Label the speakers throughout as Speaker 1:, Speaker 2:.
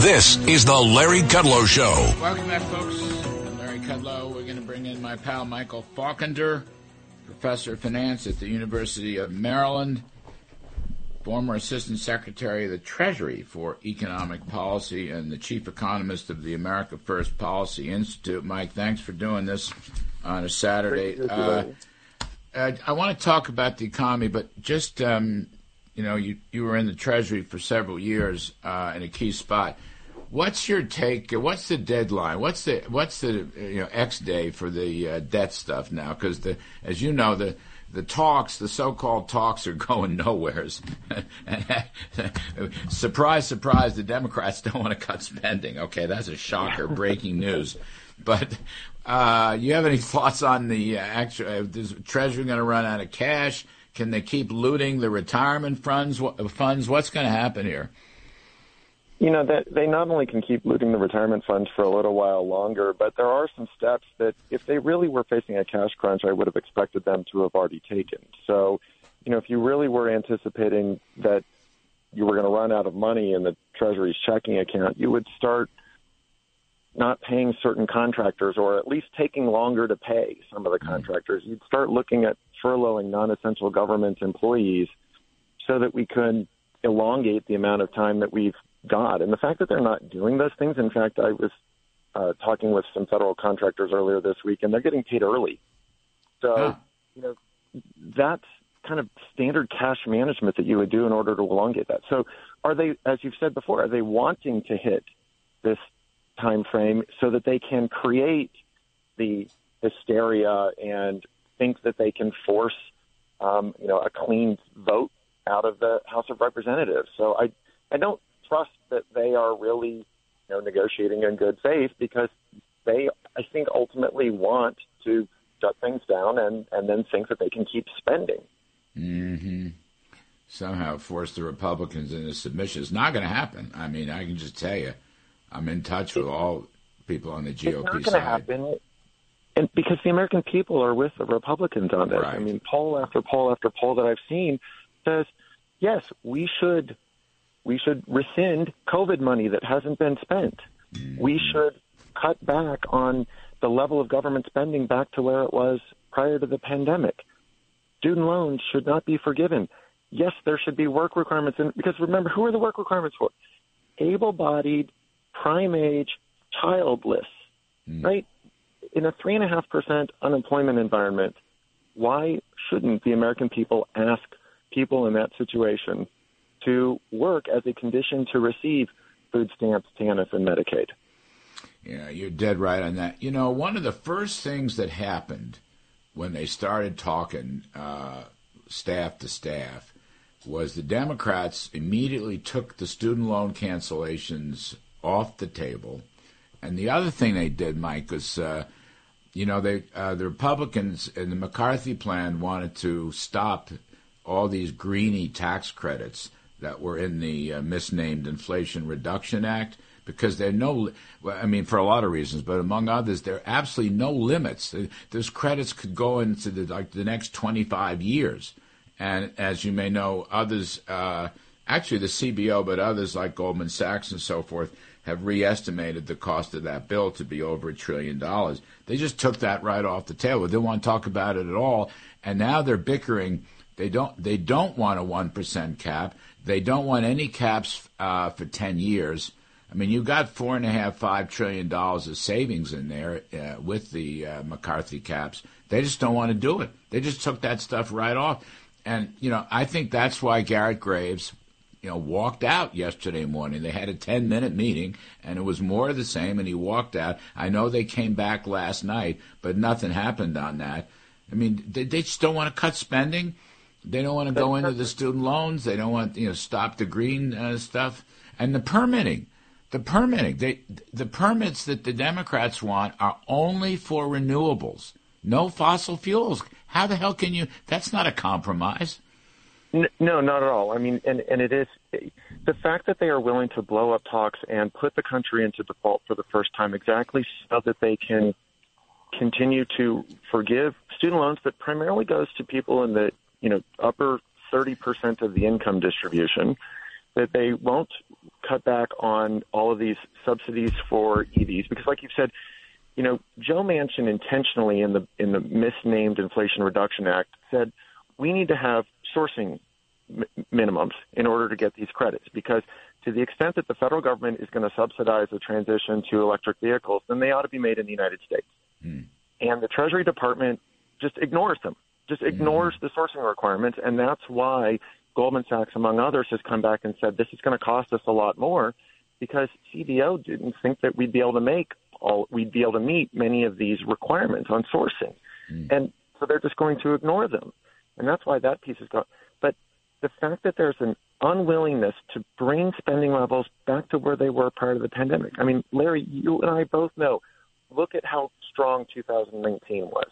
Speaker 1: This is the Larry Kudlow Show.
Speaker 2: Welcome back, folks. I'm Larry Kudlow. We're going to bring in my pal Michael Faulkender, professor of finance at the University of Maryland, former assistant secretary of the Treasury for economic policy, and the chief economist of the America First Policy Institute. Mike, thanks for doing this on a Saturday. Uh, I, I want to talk about the economy, but just um, you know, you you were in the Treasury for several years uh, in a key spot. What's your take? What's the deadline? What's the what's the you know X day for the uh, debt stuff now? Because the as you know the the talks, the so-called talks, are going nowheres. surprise, surprise! The Democrats don't want to cut spending. Okay, that's a shocker. Breaking news. But uh, you have any thoughts on the uh, actual? Uh, is Treasury going to run out of cash? Can they keep looting the retirement funds? Funds? What's going to happen here?
Speaker 3: You know that they not only can keep looting the retirement funds for a little while longer, but there are some steps that if they really were facing a cash crunch, I would have expected them to have already taken. So, you know, if you really were anticipating that you were going to run out of money in the Treasury's checking account, you would start not paying certain contractors or at least taking longer to pay some of the mm-hmm. contractors. You'd start looking at furloughing non-essential government employees so that we could elongate the amount of time that we've God. And the fact that they're not doing those things, in fact, I was uh, talking with some federal contractors earlier this week, and they're getting paid early. So, yeah. you know, that's kind of standard cash management that you would do in order to elongate that. So, are they, as you've said before, are they wanting to hit this time frame so that they can create the hysteria and think that they can force, um, you know, a clean vote out of the House of Representatives? So, I, I don't trust that they are really you know, negotiating in good faith because they, I think, ultimately want to shut things down and, and then think that they can keep spending.
Speaker 2: Mm-hmm. Somehow force the Republicans into submission. It's not going to happen. I mean, I can just tell you, I'm in touch with all people on the GOP side.
Speaker 3: it's not
Speaker 2: going
Speaker 3: to happen. And because the American people are with the Republicans on this.
Speaker 2: Right.
Speaker 3: I mean, poll after poll after poll that I've seen says, yes, we should we should rescind COVID money that hasn't been spent. Mm-hmm. We should cut back on the level of government spending back to where it was prior to the pandemic. Student loans should not be forgiven. Yes, there should be work requirements. And because remember, who are the work requirements for? Able bodied, prime age, childless, mm. right? In a 3.5% unemployment environment, why shouldn't the American people ask people in that situation to work as a condition to receive food stamps, TANF, and Medicaid.
Speaker 2: Yeah, you're dead right on that. You know, one of the first things that happened when they started talking uh, staff to staff was the Democrats immediately took the student loan cancellations off the table. And the other thing they did, Mike, was, uh, you know, they uh, the Republicans in the McCarthy plan wanted to stop all these greeny tax credits that were in the uh, misnamed Inflation Reduction Act because there are no, I mean, for a lot of reasons, but among others, there are absolutely no limits. Those credits could go into the, like the next 25 years. And as you may know, others, uh, actually the CBO, but others like Goldman Sachs and so forth, have re-estimated the cost of that bill to be over a trillion dollars. They just took that right off the table. They didn't want to talk about it at all. And now they're bickering. They don't. They don't want a one percent cap. They don't want any caps uh, for 10 years. I mean, you've got four and a half, five trillion dollars of savings in there uh, with the uh, McCarthy caps. They just don't want to do it. They just took that stuff right off. And, you know, I think that's why Garrett Graves, you know, walked out yesterday morning. They had a 10 minute meeting and it was more of the same and he walked out. I know they came back last night, but nothing happened on that. I mean, they, they just don't want to cut spending. They don't want to go into the student loans. They don't want you know stop the green uh, stuff and the permitting. The permitting. They the permits that the Democrats want are only for renewables. No fossil fuels. How the hell can you? That's not a compromise.
Speaker 3: No, not at all. I mean, and and it is the fact that they are willing to blow up talks and put the country into default for the first time, exactly so that they can continue to forgive student loans that primarily goes to people in the you know, upper 30% of the income distribution, that they won't cut back on all of these subsidies for EVs because, like you've said, you know, Joe Manchin intentionally in the in the misnamed Inflation Reduction Act said we need to have sourcing m- minimums in order to get these credits because to the extent that the federal government is going to subsidize the transition to electric vehicles, then they ought to be made in the United States. Hmm. And the Treasury Department just ignores them, just ignores hmm. the sourcing requirements, and that's why Goldman Sachs, among others, has come back and said this is going to cost us a lot more because CBO didn't think that we'd be able to make all we'd be able to meet many of these requirements on sourcing, mm. and so they're just going to ignore them, and that's why that piece is gone. But the fact that there's an unwillingness to bring spending levels back to where they were prior to the pandemic. I mean, Larry, you and I both know. Look at how strong 2019 was.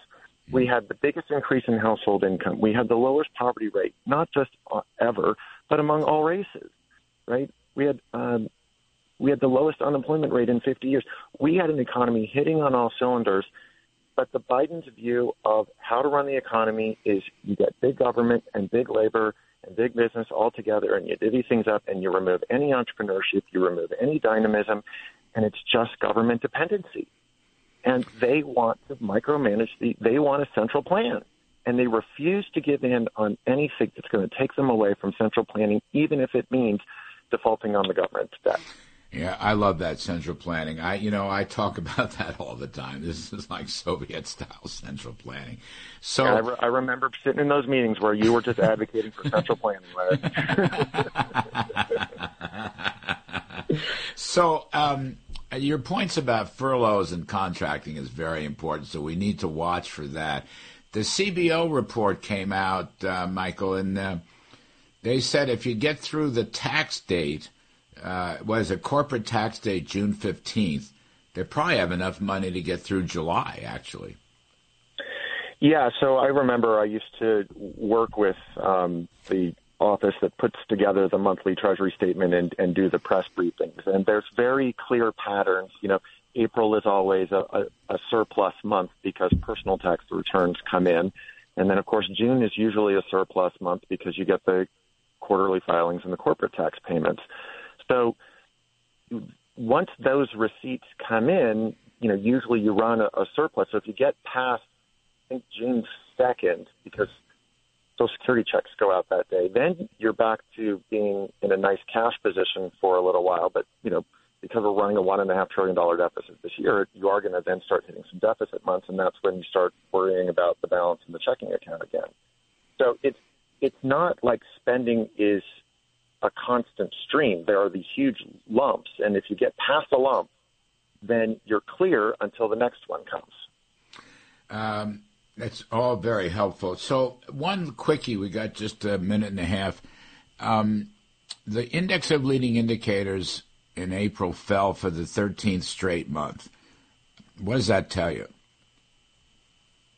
Speaker 3: We had the biggest increase in household income. We had the lowest poverty rate, not just uh, ever, but among all races. Right? We had um, we had the lowest unemployment rate in 50 years. We had an economy hitting on all cylinders. But the Biden's view of how to run the economy is you get big government and big labor and big business all together, and you divvy things up, and you remove any entrepreneurship, you remove any dynamism, and it's just government dependency. And they want to micromanage the. They want a central plan, and they refuse to give in on anything that's going to take them away from central planning, even if it means defaulting on the government's debt.
Speaker 2: Yeah, I love that central planning. I, you know, I talk about that all the time. This is like Soviet style central planning. So
Speaker 3: yeah, I, re- I, remember sitting in those meetings where you were just advocating for central planning.
Speaker 2: so, um, your points about furloughs and contracting is very important. So we need to watch for that. The CBO report came out, uh, Michael, and uh, they said if you get through the tax date uh, was a corporate tax date June 15th, they probably have enough money to get through July, actually.
Speaker 3: Yeah, so I remember I used to work with um, the office that puts together the monthly Treasury statement and, and do the press briefings. And there's very clear patterns. You know, April is always a, a, a surplus month because personal tax returns come in. And then, of course, June is usually a surplus month because you get the quarterly filings and the corporate tax payments. So once those receipts come in, you know, usually you run a, a surplus. So if you get past, I think June second, because Social Security checks go out that day, then you're back to being in a nice cash position for a little while. But you know, because we're running a one and a half trillion dollar deficit this year, you are going to then start hitting some deficit months, and that's when you start worrying about the balance in the checking account again. So it's it's not like spending is a constant stream. There are these huge lumps, and if you get past a lump, then you're clear until the next one comes.
Speaker 2: Um, that's all very helpful. So, one quickie, we got just a minute and a half. Um, the index of leading indicators in April fell for the 13th straight month. What does that tell you?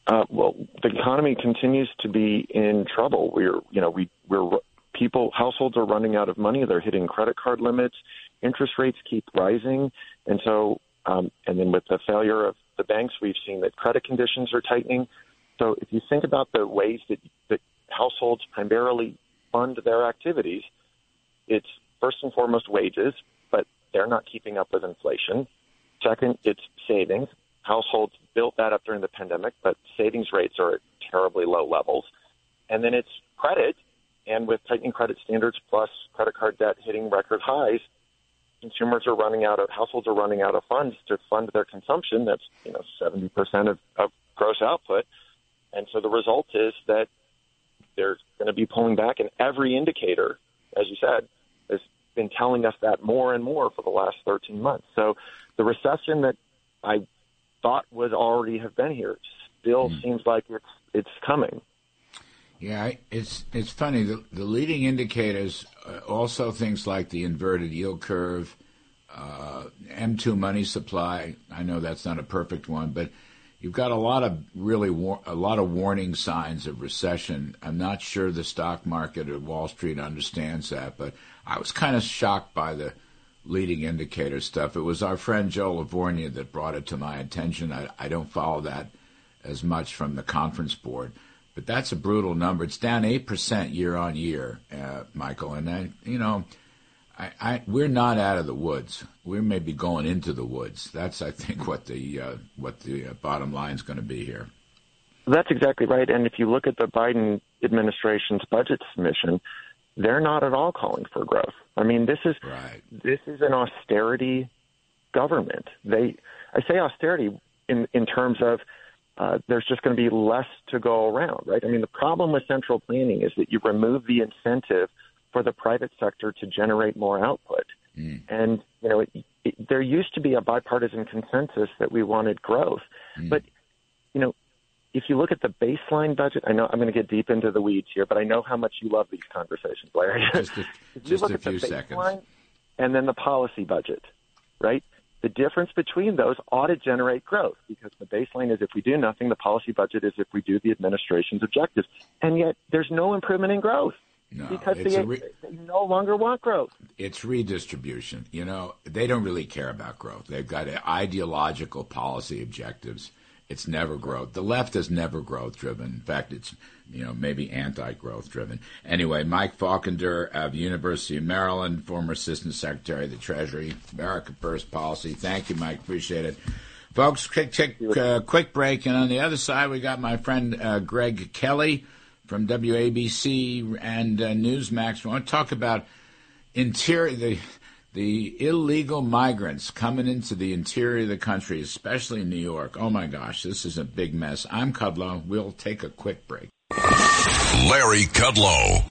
Speaker 3: Uh, well, the economy continues to be in trouble. We're, you know, we we're people households are running out of money they're hitting credit card limits interest rates keep rising and so um, and then with the failure of the banks we've seen that credit conditions are tightening so if you think about the ways that, that households primarily fund their activities it's first and foremost wages but they're not keeping up with inflation. Second it's savings. Households built that up during the pandemic but savings rates are at terribly low levels. And then it's credit and with tightening credit standards plus credit card debt hitting record highs, consumers are running out of households are running out of funds to fund their consumption. That's you know seventy percent of, of gross output, and so the result is that they're going to be pulling back. And every indicator, as you said, has been telling us that more and more for the last thirteen months. So the recession that I thought would already have been here still mm. seems like it's it's coming.
Speaker 2: Yeah, it's it's funny. The, the leading indicators, uh, also things like the inverted yield curve, uh, M2 money supply. I know that's not a perfect one, but you've got a lot of really war- a lot of warning signs of recession. I'm not sure the stock market or Wall Street understands that, but I was kind of shocked by the leading indicator stuff. It was our friend Joe Lavorgna that brought it to my attention. I, I don't follow that as much from the conference board but that's a brutal number. It's down eight percent year on year, uh, Michael. And I, you know, I, I, we're not out of the woods. We may be going into the woods. That's, I think, what the uh, what the uh, bottom line is going to be here.
Speaker 3: That's exactly right. And if you look at the Biden administration's budget submission, they're not at all calling for growth. I mean, this is
Speaker 2: right.
Speaker 3: this is an austerity government. They, I say austerity in in terms of uh, there's just going to be less to go around, right? I mean, the problem with central planning is that you remove the incentive for the private sector to generate more output. Mm. And, you know, it, it, there used to be a bipartisan consensus that we wanted growth. Mm. But, you know, if you look at the baseline budget, I know I'm going to get deep into the weeds here, but I know how much you love these conversations, Larry.
Speaker 2: Just a, just a few seconds.
Speaker 3: And then the policy budget, right? The difference between those ought to generate growth because the baseline is if we do nothing, the policy budget is if we do the administration's objectives. And yet there's no improvement in growth.
Speaker 2: No,
Speaker 3: because they, re- they no longer want growth.
Speaker 2: It's redistribution. You know, they don't really care about growth. They've got ideological policy objectives. It's never growth. The left is never growth driven. In fact, it's you know maybe anti-growth driven. Anyway, Mike Faulkender of University of Maryland, former Assistant Secretary of the Treasury, America First Policy. Thank you, Mike. Appreciate it. Folks, quick, quick, uh, quick break. And on the other side, we got my friend uh, Greg Kelly from WABC and uh, Newsmax. We want to talk about interior the the illegal migrants coming into the interior of the country, especially New York. Oh my gosh, this is a big mess. I'm Kudlow. We'll take a quick break.
Speaker 1: Larry Kudlow.